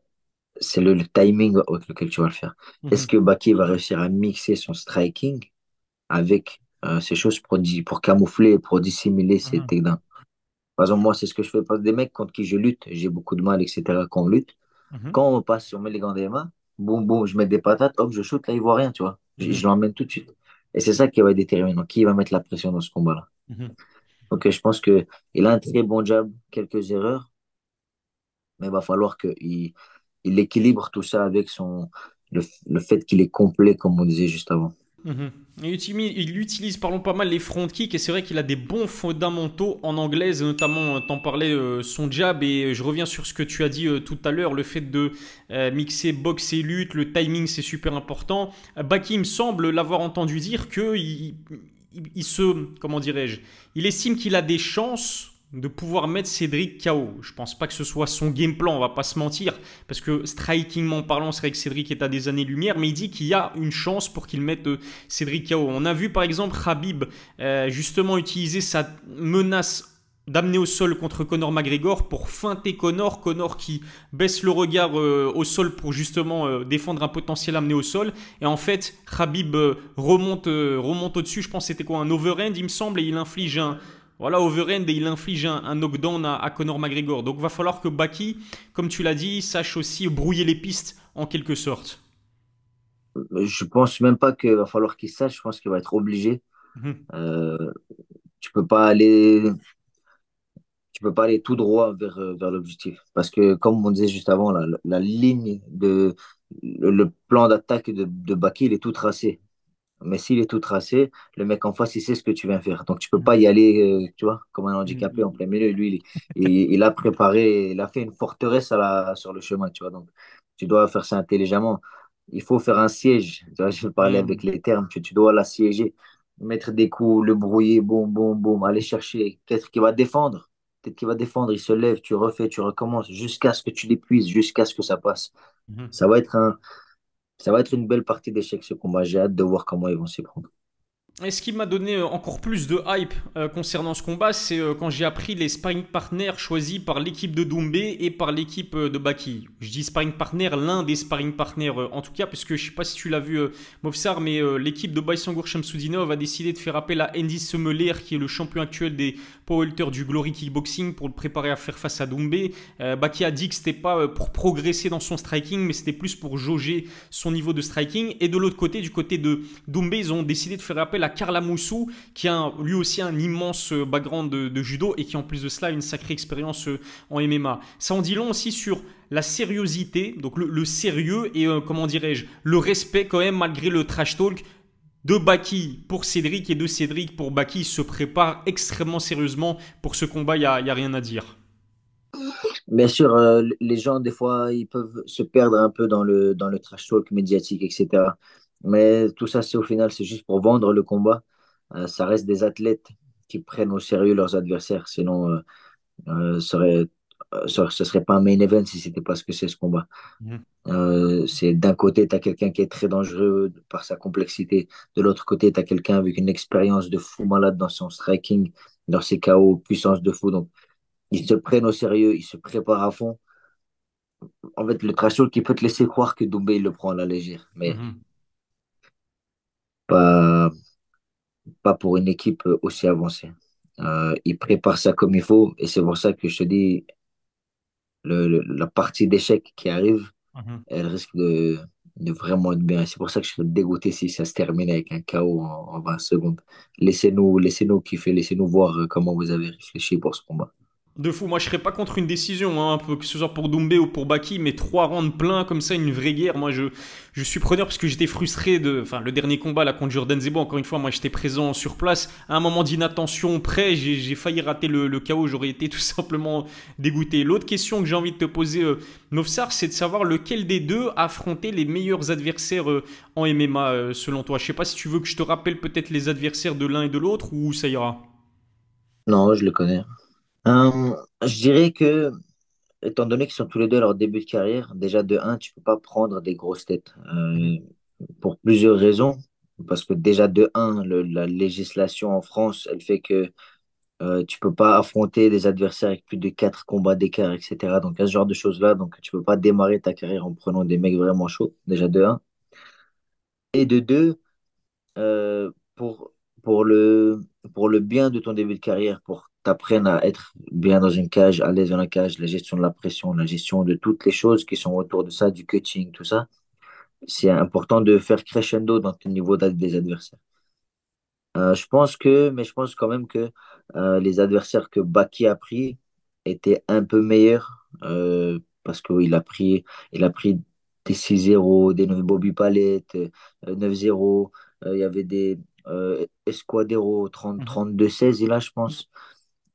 c'est le, le timing avec lequel tu vas le faire. Est-ce Mhm. que Baki va réussir à mixer son striking avec euh, ces choses pour, camoufler, pour dissimuler Mhm. takedowns? Par exemple, moi, c'est ce que je fais. Parce que des mecs contre qui je lutte, j'ai beaucoup de mal, etc., quand on lutte. Mhm. Quand on passe, on met les gants des mains, boum, boum, je mets des patates, hop, je shoot, là, il voit rien, tu vois. Je, Mhm. je l'emmène tout de suite. Et c'est ça qui va être déterminant. Qui va mettre la pression dans ce combat-là? Mhm. Donc, euh, je pense que il a un très bon jab, quelques erreurs, mais il va falloir qu'il il il équilibre tout ça avec son, le, le fait qu'il est complet, comme on disait juste avant. Mhm. Il utilise, il utilise, parlons pas mal les front kicks et c'est vrai qu'il a des bons fondamentaux en anglaise, notamment euh, t'en parlais euh, son jab et euh, je reviens sur ce que tu as dit euh, tout à l'heure, le fait de mixer boxe et lutte, le timing c'est super important. Baki me semble l'avoir entendu dire que il, il- il se, comment dirais-je, il estime qu'il a des chances de pouvoir mettre Cédric KO. Je pense pas que ce soit son game plan, on va pas se mentir, parce que strikingment parlant, c'est vrai que Cédric est à des années-lumière, mais il dit qu'il y a une chance pour qu'il mette euh, Cédric KO. On a vu par exemple Khabib euh, justement utiliser sa menace d'amener au sol contre Conor McGregor pour feinter Conor, Conor qui baisse le regard euh, au sol pour justement défendre un potentiel amené au sol et en fait Khabib remonte remonte au-dessus, je pense c'était quoi un overhand il me semble et il inflige un voilà, overhand et il inflige un, un knockdown à, à Conor McGregor. Donc va falloir que Baki, comme tu l'as dit, sache aussi brouiller les pistes en quelque sorte. Je pense même pas qu'il va falloir qu'il sache, je pense qu'il va être obligé. Mhm, Euh, tu peux pas aller, tu peux pas aller tout droit vers, euh, vers l'objectif. Parce que, comme on disait juste avant, la, la, la ligne de, le, le plan d'attaque de, de Baki, il est tout tracé. Mais s'il est tout tracé, le mec en face, il sait ce que tu viens faire. Donc, tu peux pas mhm, y aller, euh, tu vois, comme un handicapé en mhm, plein milieu. Lui, il, il, il a préparé, il a fait une forteresse à la, sur le chemin, tu vois. Donc, tu dois faire ça intelligemment. Il faut faire un siège. Tu vois, je vais parler avec les termes. Tu, tu dois l'assiéger, mettre des coups, le brouiller, boum, boum, boum, aller chercher. Peut-être qu'il va défendre. Peut-être qu'il va défendre. Il se lève, tu refais, tu recommences jusqu'à ce que tu l'épuises, jusqu'à ce que ça passe. mhm. Ça va être un, ça va être une belle partie d'échecs, ce combat. J'ai hâte de voir comment ils vont s'y prendre. Et ce qui m'a donné euh, encore plus de hype euh, concernant ce combat, c'est euh, quand j'ai appris les sparring partners choisis par l'équipe de Doumbé et par l'équipe de Baki. Je dis sparring partner, l'un des sparring partners en tout cas, parce que je sais pas si tu l'as vu, Movsar, mais l'équipe de Baysangour Shamsudinov a décidé de faire appel à Andy Semeler, qui est le champion actuel des powerlifters du Glory Kickboxing, pour le préparer à faire face à Doumbé. Euh, Baki a dit que c'était pas euh, pour progresser dans son striking, mais c'était plus pour jauger son niveau de striking. Et de l'autre côté, du côté de Doumbé, ils ont décidé de faire appel à Karla Moussou, qui a lui aussi un immense euh, background de, judo et qui en plus de cela a une sacrée expérience euh, en MMA. Ça en dit long aussi sur la sériosité, donc le, sérieux et comment dirais-je, le respect quand même malgré le trash talk de Baki pour Cédric et de Cédric pour Baki. Se prépare extrêmement sérieusement pour ce combat, il n'y a, rien à dire. Bien sûr, euh, les gens, des fois, ils peuvent se perdre un peu dans le, dans le trash talk médiatique, etc. Mais tout ça, c'est au final, c'est juste pour vendre le combat. Euh, ça reste des athlètes qui prennent au sérieux leurs adversaires. Sinon, euh, euh, ce euh, ce serait pas un main event si c'était pas ce que c'est ce combat. Mhm. Euh, c'est d'un côté, tu as quelqu'un qui est très dangereux par sa complexité. De l'autre côté, tu as quelqu'un avec une expérience de fou malade dans son striking, dans ses KO, puissance de fou. Donc, ils se prennent au sérieux, ils se préparent à fond. En fait, le trash qui peut te laisser croire que Doumbé il le prend à la légère, mais Mhm. pas, pas pour une équipe aussi avancée. Euh, il prépare ça comme il faut, et c'est pour ça que je te dis, le, le- la partie d'échec qui arrive, Mhm. elle risque de, de vraiment être bien. C'est pour ça que je serais dégoûté si ça se termine avec un KO en, en 20 secondes. Laissez-nous, laissez-nous kiffer, laissez-nous voir euh, comment vous avez réfléchi pour ce combat. De fou, moi je serais pas contre une décision, hein, que ce soit pour Doumbé ou pour Baki, mais trois rounds pleins comme ça, une vraie guerre. Moi je, je suis preneur parce que j'étais frustré de. Enfin, le dernier combat là contre Jordan Zebo, encore une fois, moi j'étais présent sur place. À un moment d'inattention près, j'ai failli rater le, le chaos, j'aurais été tout simplement dégoûté. L'autre question que j'ai envie de te poser, euh, Novsar, c'est de savoir lequel des deux affrontait les meilleurs adversaires euh, en MMA euh, selon toi? Je sais pas si tu veux que je te rappelle peut-être les adversaires de l'un et de l'autre ou ça ira? Non, je le connais. Euh, je dirais que, étant donné qu'ils sont tous les deux à leur début de carrière, déjà de un, tu peux pas prendre des grosses têtes. Euh, pour plusieurs raisons. Parce que déjà de un, le- la législation en France, elle fait que euh, tu peux pas affronter des adversaires avec plus de quatre combats d'écart, etc. Donc, ce genre de choses-là, donc tu peux pas démarrer ta carrière en prenant des mecs vraiment chauds, déjà de un. Et de deux, euh, pour, pour le, pour le bien de ton début de carrière, pour t'apprendre à être bien dans une cage, à l'aise dans la cage, la gestion de la pression, la gestion de toutes les choses qui sont autour de ça, du cutting, tout ça, c'est important de faire crescendo dans ton niveau des adversaires. Euh, je pense que, mais je pense quand même que euh, les adversaires que Baki a pris étaient un peu meilleurs euh, parce qu'il a pris, il a pris des 6-0, des 9 Bobby Palette, euh, 9-0. euh, il y avait des euh, Escuadero 30, mhm. 32-16, il a, je pense.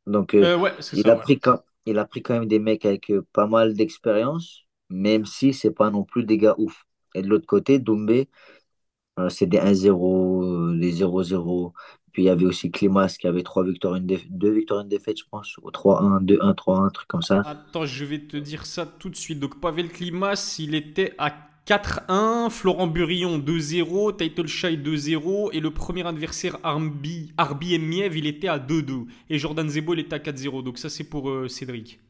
Donc, euh, Euh, ouais, il ça, a ouais. pris quand, il a pris quand même des mecs avec euh, pas mal d'expérience, même si c'est pas non plus des gars ouf. Et de l'autre côté, Doumbé, c'est des 1-0, euh, des 0-0. Puis il y avait aussi Klimas qui avait trois victoires, une déf- deux victoires, une défaite, je pense, ou 3-1, 2-1, 3-1, un truc comme ça. Attends, je vais te dire ça tout de suite. Donc, Pavel Klimas, il était à 4-1, Florent Burillon 2-0, Title Shy 2-0, et le premier adversaire Arbi, Arbi Miev, il était à 2-2. Et Jordan Zebo, il était à 4-0. Donc, ça, c'est pour euh, Cédric.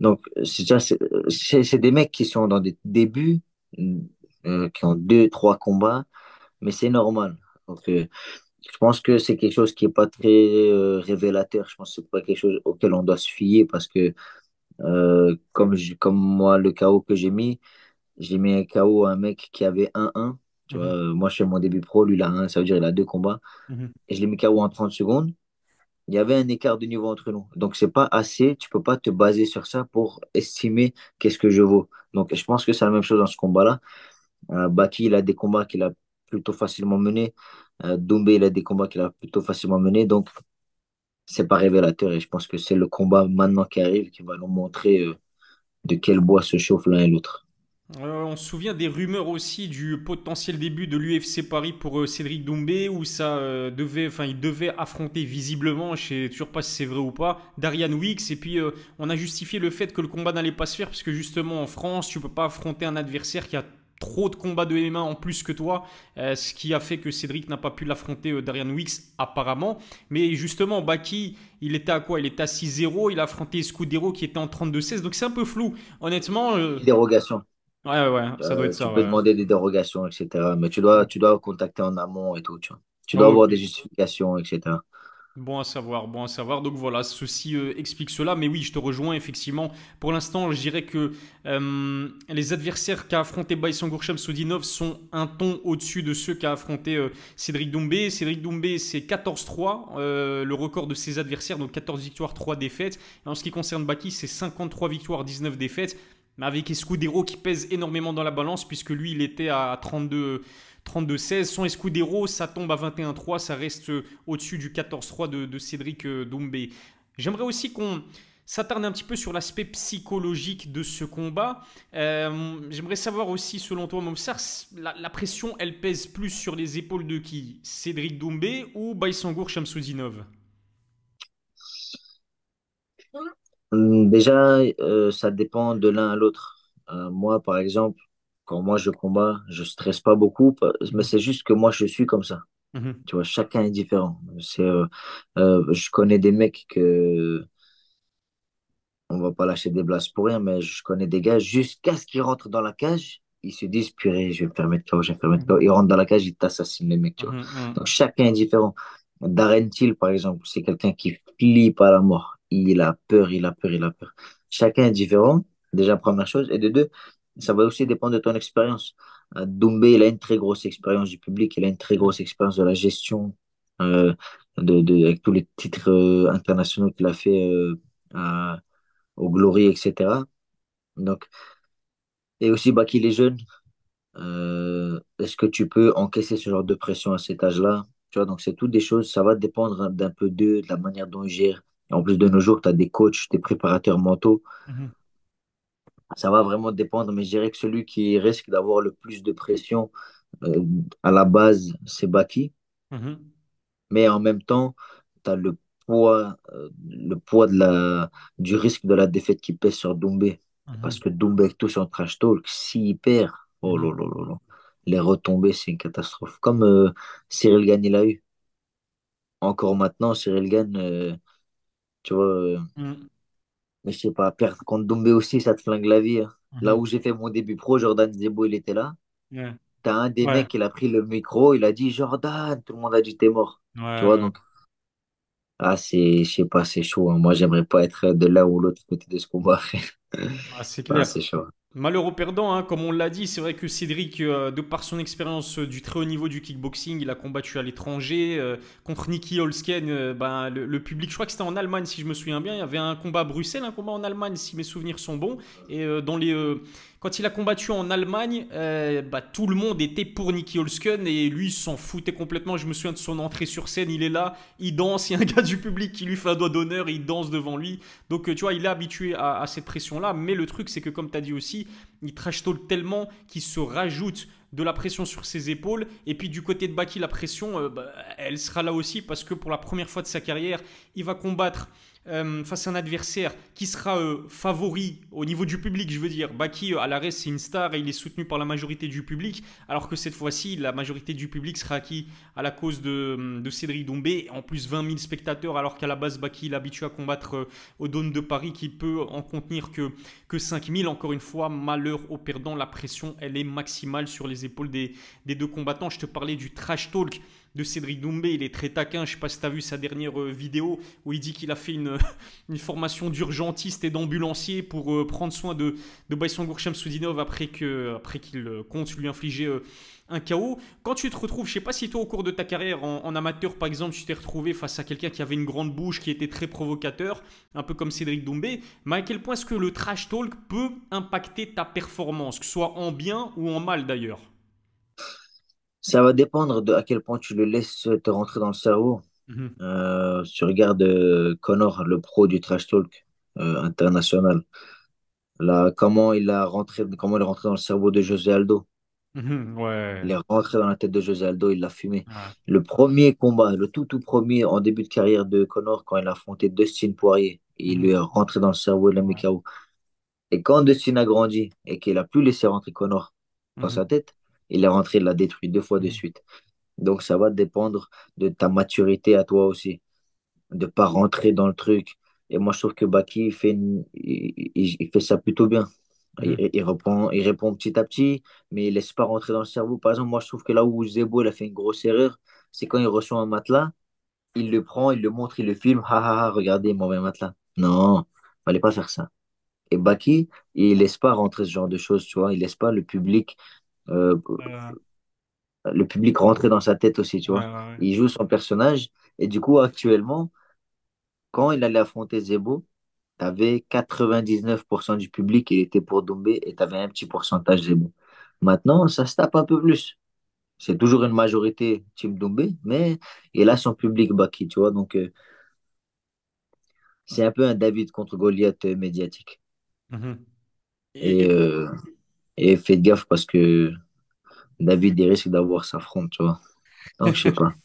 Donc, c'est des mecs qui sont dans des débuts, euh, qui ont deux, trois combats, mais c'est normal. Euh, je pense que c'est quelque chose qui est pas très euh, révélateur. Je pense que c'est pas quelque chose auquel on doit se fier parce que, euh, comme, moi, le KO que j'ai mis, j'ai mis un KO à un mec qui avait 1-1. Tu vois, Mhm, euh, moi, je fais mon début pro, lui, il a un, ça veut dire il a deux combats. mhm. Et je l'ai mis KO en 30 secondes. Il y avait un écart de niveau entre nous. Donc, c'est pas assez. Tu peux pas te baser sur ça pour estimer qu'est-ce que je vaux. Donc, je pense que c'est la même chose dans ce combat-là. Euh, Baki, il a des combats qu'il a plutôt facilement menés. Euh, Doumbé, il a des combats qu'il a plutôt facilement menés. Donc, c'est pas révélateur. Et je pense que c'est le combat maintenant qui arrive qui va nous montrer euh, de quel bois se chauffe l'un et l'autre. Euh, on se souvient des rumeurs aussi du potentiel début de l'UFC Paris pour euh, Cédric Doumbé où ça euh, devait, enfin il devait affronter visiblement, je sais toujours pas si c'est vrai ou pas, Darian Wicks et puis on a justifié le fait que le combat n'allait pas se faire parce que justement en France tu peux pas affronter un adversaire qui a trop de combats de MMA en plus que toi, ce qui a fait que Cédric n'a pas pu l'affronter Darian Wicks apparemment. Mais justement Baki, il était à quoi? Il était à 6-0, il a affronté Scudero qui était en 32-16 donc c'est un peu flou. Honnêtement, Dérogation. Ouais, ouais, ça doit être Euh, tu ça, peux ouais. demander des dérogations, etc. Mais tu dois, tu dois contacter en amont et tout, tu vois. Tu dois avoir Ok. des justifications, etc. Bon à savoir, bon à savoir. Donc voilà, ceci euh, explique cela. Mais oui, je te rejoins effectivement. Pour l'instant, je dirais que euh, les adversaires qu'a affronté Baïsan Soudinov sont un ton au-dessus de ceux qu'a affronté euh, Cédric Doumbé. Cédric Doumbé, c'est 14-3, euh, le record de ses adversaires, donc 14 victoires, 3 défaites. Et en ce qui concerne Baki, c'est 53 victoires, 19 défaites. Mais avec Escudero qui pèse énormément dans la balance, puisque lui, il était à 32, 32-16. Son Escudero, ça tombe à 21-3, ça reste euh, au-dessus du 14-3 de, Cédric euh, Doumbé. J'aimerais aussi qu'on s'attarde un petit peu sur l'aspect psychologique de ce combat. Euh, J'aimerais savoir aussi, selon toi, Momsar, la, la, pression, elle pèse plus sur les épaules de qui? Cédric Doumbé ou Baïsangour Shamsoudinov Déjà, euh, ça dépend de l'un à l'autre. Euh, moi, par exemple, quand moi je combats, je stresse pas beaucoup, mais c'est juste que moi je suis comme ça. Mhm, Tu vois, chacun est différent. C'est, euh, je connais des mecs que on va pas lâcher des blagues pour rien, mais je connais des gars jusqu'à ce qu'ils rentrent dans la cage, ils se disent purée, je vais me faire mettre KO, je vais me faire mettre KO. mhm, Ils rentrent dans la cage, ils t'assassinent les mecs, tu vois. mhm. Donc chacun est différent. Darren Till, par exemple, c'est quelqu'un qui flippe à la mort. Il a peur, il a peur, il a peur. Chacun est différent, déjà première chose. Et de deux, ça va aussi dépendre de ton expérience. Euh, Doumbé, il a une très grosse expérience du public, il a une très grosse expérience de la gestion, euh, de, de, avec tous les titres euh, internationaux qu'il a fait. euh, au Glory, etc. Donc, et aussi, bah, qu'il est jeune. Est-ce que tu peux encaisser ce genre de pression à cet âge-là? Tu vois, donc c'est toutes des choses, ça va dépendre d'un peu d'eux, de la manière dont ils gèrent. Et en plus de nos jours, tu as des coachs, des préparateurs mentaux. Mhm. Ça va vraiment dépendre, mais je dirais que celui qui risque d'avoir le plus de pression euh, à la base, c'est Baki. Mhm. Mais en même temps, tu as le poids, euh, le poids de la, du risque de la défaite qui pèse sur Doumbé. Parce Mhm. que Doumbé, avec tout son trash talk, s'il perd, oh là là là là, les retombées, c'est une catastrophe. Comme euh, Cyril Gane, il a eu. Encore maintenant, Cyril Gane, euh, tu vois, euh, Mhm. mais je sais pas, perdre contre Doumbé aussi, ça te flingue la vie. hein. Là Mhm. où j'ai fait mon début pro, Jordan Zebo, il était là. T'as un des Ouais. mecs, il a pris le micro, il a dit Jordan, tout le monde a dit t'es mort. Ouais, Tu vois, ouais. donc Ah, c'est, je sais pas, c'est chaud. hein. Moi, j'aimerais pas être de là ou l'autre côté de ce combat. Ah, c'est Ah, clair. c'est chaud. Malheureux perdant, hein, comme on l'a dit, c'est vrai que Cédric, euh, de par son expérience euh, du très haut niveau du kickboxing, il a combattu à l'étranger. euh, contre Nicky Holsken, ben, le, le public, je crois que c'était en Allemagne si je me souviens bien, il y avait un combat à Bruxelles, un combat en Allemagne si mes souvenirs sont bons. Et dans les, quand il a combattu en Allemagne, euh, bah, tout le monde était pour Nicky Holsken et lui s'en foutait complètement. Je me souviens de son entrée sur scène, il est là, il danse, il y a un gars du public qui lui fait un doigt d'honneur, il danse devant lui. Donc euh, tu vois, il est habitué à, cette pression-là. Mais le truc, c'est que comme tu as dit aussi, il trash tellement qu'il se rajoute de la pression sur ses épaules. Et puis du côté de Baki, la pression, euh, bah, elle sera là aussi parce que pour la première fois de sa carrière, il va combattre euh, face à un adversaire qui sera euh, favori au niveau du public, je veux dire. Baki, euh, à l'arrêt, c'est une star et il est soutenu par la majorité du public, alors que cette fois-ci, la majorité du public sera acquis à la cause de, Cédric Doumbé. En plus, 20 000 spectateurs, alors qu'à la base, Baki il à combattre euh, au Dôme de Paris qui peut en contenir que, que 5 000. Encore une fois, malheur au perdant, la pression, elle est maximale sur les épaules des, des deux combattants. Je te parlais du trash talk de Cédric Doumbé, il est très taquin. Je sais pas si tu as vu sa dernière euh, vidéo où il dit qu'il a fait une, formation d'urgentiste et d'ambulancier pour euh, prendre soin de, de Baïsangour Shamsudinov après qu'il après qu'il euh, compte lui infliger un KO. Quand tu te retrouves, je sais pas si toi au cours de ta carrière en, en amateur par exemple, tu t'es retrouvé face à quelqu'un qui avait une grande bouche, qui était très provocateur, un peu comme Cédric Doumbé, mais à quel point est-ce que le trash talk peut impacter ta performance, que ce soit en bien ou en mal d'ailleurs? Ça va dépendre de à quel point tu le laisses te rentrer dans le cerveau. Mhm, Euh, si tu regardes euh, Connor, le pro du trash talk euh, international, là, comment il a rentré, comment il est rentré dans le cerveau de José Aldo? mhm, Il est rentré dans la tête de José Aldo, il l'a fumé. ouais, Le premier combat, le tout tout premier en début de carrière de Connor, quand il a affronté Dustin Poirier, il lui mhm, est rentré dans le cerveau, il l'a mis ouais, KO. Et quand Dustin a grandi et qu'il a plus laissé rentrer Connor dans sa tête, il est rentré, il l'a détruit deux fois de mhm, suite. Donc ça va dépendre de ta maturité à toi aussi, de pas rentrer dans le truc. Et moi je trouve que Baki il fait, une- il, il- il fait ça plutôt bien. mhm, Il, il reprend, il répond petit à petit, mais il laisse pas rentrer dans le cerveau. Par exemple, moi je trouve que là où Zebo il a fait une grosse erreur, c'est quand il reçoit un matelas, il le prend, il le montre, il le filme, ha ha ha, regardez, mon matelas. Non, fallait pas faire ça. Et Baki, il laisse pas rentrer ce genre de choses, tu vois. Il laisse pas le public, euh, le public rentrer dans sa tête aussi, tu vois. ouais, ouais. Il joue son personnage. Et du coup, actuellement, quand il allait affronter Zebo, tu avais 99% du public, il était pour Doumbé et tu avais un petit pourcentage Zebo. Maintenant, ça se tape un peu plus. C'est toujours une majorité Team Doumbé, mais il a son public Baki, tu vois. Donc, euh, c'est un peu un David contre Goliath euh, médiatique. Mhm. Et, Et, et euh, et faites gaffe parce que David, il risque d'avoir sa fronde, tu vois. Donc, je sais pas.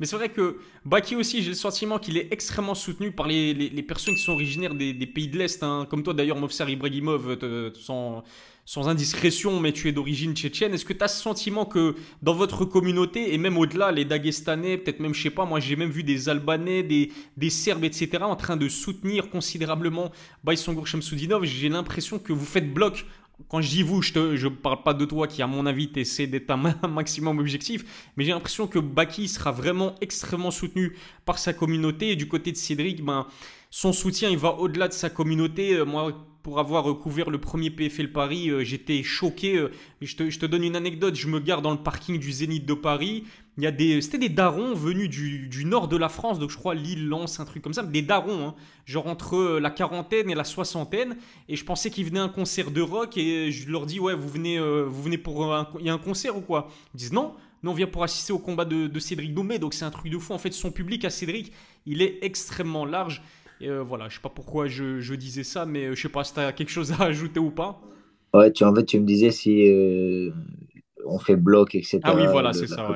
Mais c'est vrai que Baki aussi, j'ai le sentiment qu'il est extrêmement soutenu par les, les, personnes qui sont originaires des, pays de l'Est. hein. Comme toi d'ailleurs, Movsar Ibrahimov, te- sans, sans indiscrétion, mais tu es d'origine tchétchène. Est-ce que tu as ce sentiment que dans votre communauté, et même au-delà, les Dagestanais, peut-être même, je sais pas, moi j'ai même vu des Albanais, des, des Serbes, etc., en train de soutenir considérablement Baïsangour Shamsudinov, j'ai l'impression que vous faites bloc quand je dis vous, je ne parle pas de toi qui, à mon avis, essaie d'être un, un maximum objectif, mais j'ai l'impression que Baki sera vraiment extrêmement soutenu par sa communauté. Et du côté de Cédric, ben, son soutien, il va au-delà de sa communauté. Euh, Moi, pour avoir couvert le premier PFL Paris. J'étais choqué. Je te, je te, donne une anecdote. Je me garde dans le parking du Zénith de Paris. Il y a des, c'était des darons venus du, du, nord de la France, donc je crois Lille, Lens, un truc comme ça, des darons, hein, genre entre la quarantaine et la soixantaine. Et je pensais qu'ils venaient un concert de rock et je leur dis ouais, vous venez, vous venez pour, il y a un concert ou quoi? Ils disent non. Nous, on vient pour assister au combat de, Cédric Doumbé, donc c'est un truc de fou. En fait, son public à Cédric, il est extrêmement large. Et euh, voilà, je sais pas pourquoi je, disais ça, mais euh, je sais pas si tu as quelque chose à ajouter ou pas. Ouais, tu, en fait, tu me disais si euh, on fait bloc, etc. Ah oui, voilà, c'est ça.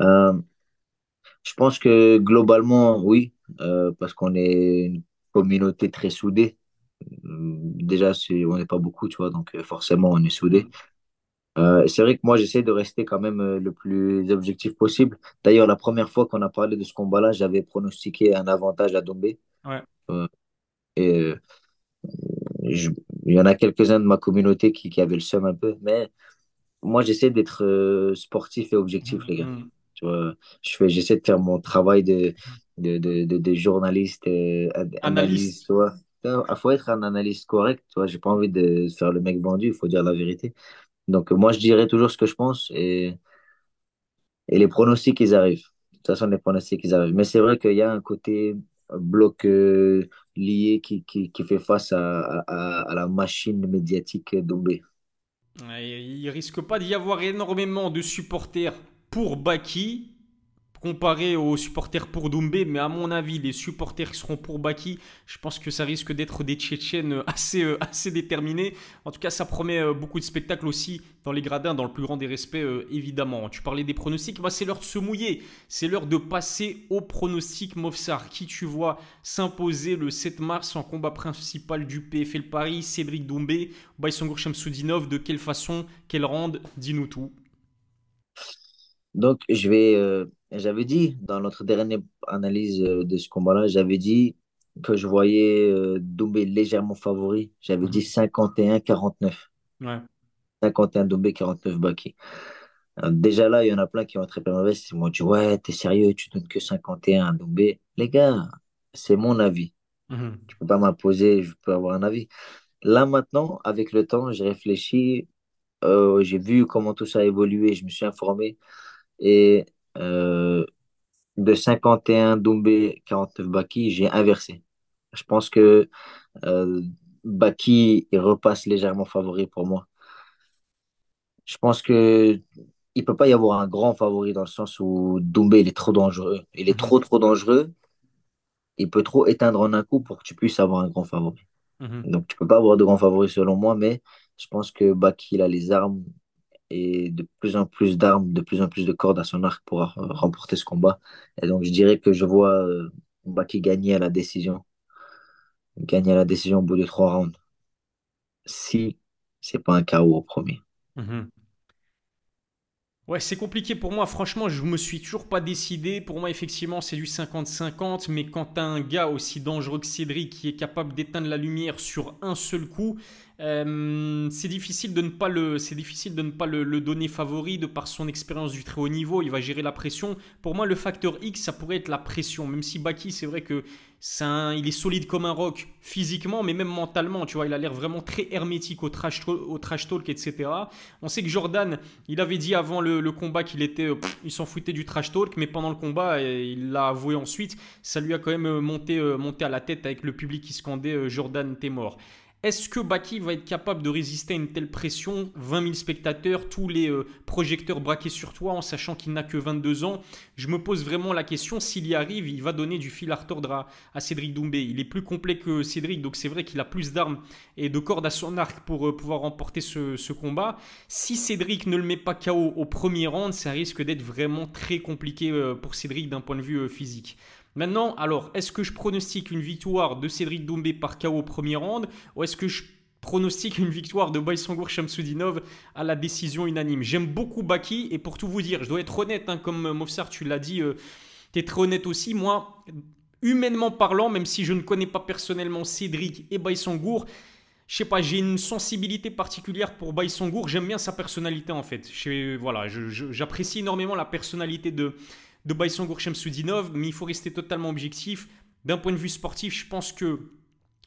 je pense que globalement, oui, parce qu'on est une communauté très soudée. Déjà, on n'est pas beaucoup, tu vois, donc forcément, on est soudés. Euh, c'est vrai que moi, j'essaie de rester quand même euh, le plus objectif possible. D'ailleurs, la première fois qu'on a parlé de ce combat-là, j'avais pronostiqué un avantage à Dombé. Ouais. Euh, et il y en a quelques-uns de ma communauté qui, qui avaient le seum un peu. Mais moi, j'essaie d'être sportif et objectif, les gars. Mm. Tu vois, je fais, j'essaie de faire mon travail de, de, de, de, journaliste, analyste. Tu vois. Il faut être un analyste correct. Tu vois, j'ai pas envie de faire le mec vendu, il faut dire la vérité. Donc, moi, je dirais toujours ce que je pense et, et les pronostics, ils arrivent. De toute façon, les pronostics, ils arrivent. Mais c'est vrai qu'il y a un côté bloc euh, lié qui, qui, qui, fait face à, à, à la machine médiatique d'Ombé. Il risque pas d'y avoir énormément de supporters pour Baki, comparé aux supporters pour Doumbé, mais à mon avis, les supporters qui seront pour Baki, je pense que ça risque d'être des Tchétchènes assez, euh, assez déterminés. En tout cas, ça promet euh, beaucoup de spectacles aussi dans les gradins, dans le plus grand des respects, euh, évidemment. Tu parlais des pronostics, c'est l'heure de se mouiller, c'est l'heure de passer au pronostic Mofsar. Qui tu vois s'imposer le 7 mars en combat principal du PFL Paris? Cédric Doumbé, Baïsongour Shamsoudinov, de quelle façon, quelle rende? Dis-nous tout. Donc, je vais. J'avais dit dans notre dernière analyse euh, de ce combat-là, j'avais dit que je voyais euh, Doumbé légèrement favori. J'avais dit 51-49. Mhm. Ouais. 51 Doumbé, 49 Baki. déjà là, il y en a plein qui ont très mauvaise. Ils m'ont dit Ouais, t'es sérieux, tu donnes que 51 à Doumbé. Les gars, c'est mon avis. Mhm. Tu peux pas m'imposer, je peux avoir un avis. Là, maintenant, avec le temps, j'ai réfléchi, j'ai vu comment tout ça a évolué, je me suis informé. Et euh, de 51 Doumbé, 49 Baki, j'ai inversé. Je pense que euh, Baki il repasse légèrement favori pour moi. Je pense que il peut pas y avoir un grand favori dans le sens où Doumbé il est trop dangereux. Il est mhm. trop trop dangereux. Il peut trop éteindre en un coup pour que tu puisses avoir un grand favori. Mhm. Donc tu peux pas avoir de grand favori selon moi, mais je pense que Baki il a les armes et de plus en plus d'armes, de plus en plus de cordes à son arc pour euh, remporter ce combat. Et donc, je dirais que je vois euh, Baki gagner à la décision. Gagner à la décision au bout de trois rounds. Si c'est pas un KO au premier. Mhm. Ouais, c'est compliqué pour moi. Franchement, je me suis toujours pas décidé. Pour moi, effectivement, c'est du 50-50. Mais quand tu as un gars aussi dangereux que Cédric qui est capable d'éteindre la lumière sur un seul coup, euh, c'est difficile de ne pas le, difficile de ne pas le, donner favori de par son expérience du très haut niveau. Il va gérer la pression. Pour moi, le facteur X, ça pourrait être la pression. Même si Baki, c'est vrai que c'est il est solide comme un rock physiquement, mais même mentalement. Tu vois, il a l'air vraiment très hermétique au trash, talk, etc. On sait que Jordan, il avait dit avant le, combat qu'il était, euh, il s'en foutait du trash talk, mais pendant le combat, il l'a avoué ensuite. Ça lui a quand même monté, euh, monté à la tête avec le public qui scandait euh, Jordan, t'es mort. Est-ce que Baki va être capable de résister à une telle pression? 20 000 spectateurs, tous les euh, projecteurs braqués sur toi en sachant qu'il n'a que 22 ans Je me pose vraiment la question, s'il y arrive, il va donner du fil à retordre à, Cédric Doumbé. Il est plus complet que Cédric, donc c'est vrai qu'il a plus d'armes et de cordes à son arc pour euh, pouvoir remporter ce, ce, combat. Si Cédric ne le met pas KO au premier round, ça risque d'être vraiment très compliqué euh, pour Cédric d'un point de vue physique. Maintenant, alors, est-ce que je pronostique une victoire de Cédric Doumbé par KO au premier round ou est-ce que je pronostique une victoire de Baïsangour Shamsudinov à la décision unanime? J'aime beaucoup Baki et pour tout vous dire, je dois être honnête, hein, comme Mofsar, tu l'as dit, euh, tu es très honnête aussi. Moi, humainement parlant, même si je ne connais pas personnellement Cédric et Baïsangour, je sais pas, j'ai une sensibilité particulière pour Baïsangour. J'aime bien sa personnalité en fait. voilà, j'apprécie énormément la personnalité de, de Baïson Shamsudinov, mais il faut rester totalement objectif. D'un point de vue sportif, je pense que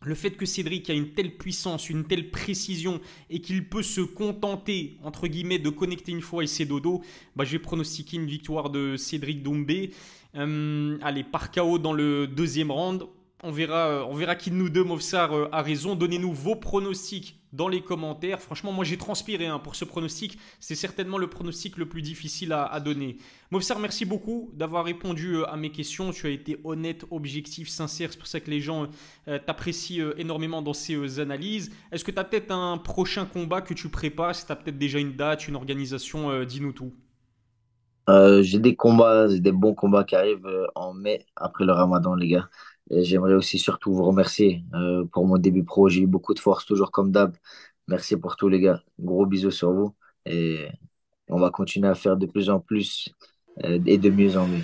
le fait que Cédric a une telle puissance, une telle précision et qu'il peut se contenter, entre guillemets, de connecter une fois et ses dodo, bah, je vais pronostiquer une victoire de Cédric Doumbé. Euh, allez, par KO dans le deuxième round. On verra, euh, on verra qui de nous deux, Movsar, euh, a raison. Donnez-nous vos pronostics dans les commentaires. Franchement, moi j'ai transpiré hein, pour ce pronostic. C'est certainement le pronostic le plus difficile à, donner. Movsar, merci beaucoup d'avoir répondu euh, à mes questions. Tu as été honnête, objectif, sincère. C'est pour ça que les gens t'apprécient énormément dans ces analyses. Est-ce que tu as peut-être un prochain combat que tu prépares? Si tu as peut-être déjà une date, une organisation, dis-nous tout. j'ai des combats, des bons combats qui arrivent en mai après le ramadan, les gars. J'aimerais aussi surtout vous remercier euh, pour mon début pro. J'ai eu beaucoup de force, toujours comme d'hab. Merci pour tout, les gars. Gros bisous sur vous. Et on va continuer à faire de plus en plus euh, et de mieux en mieux.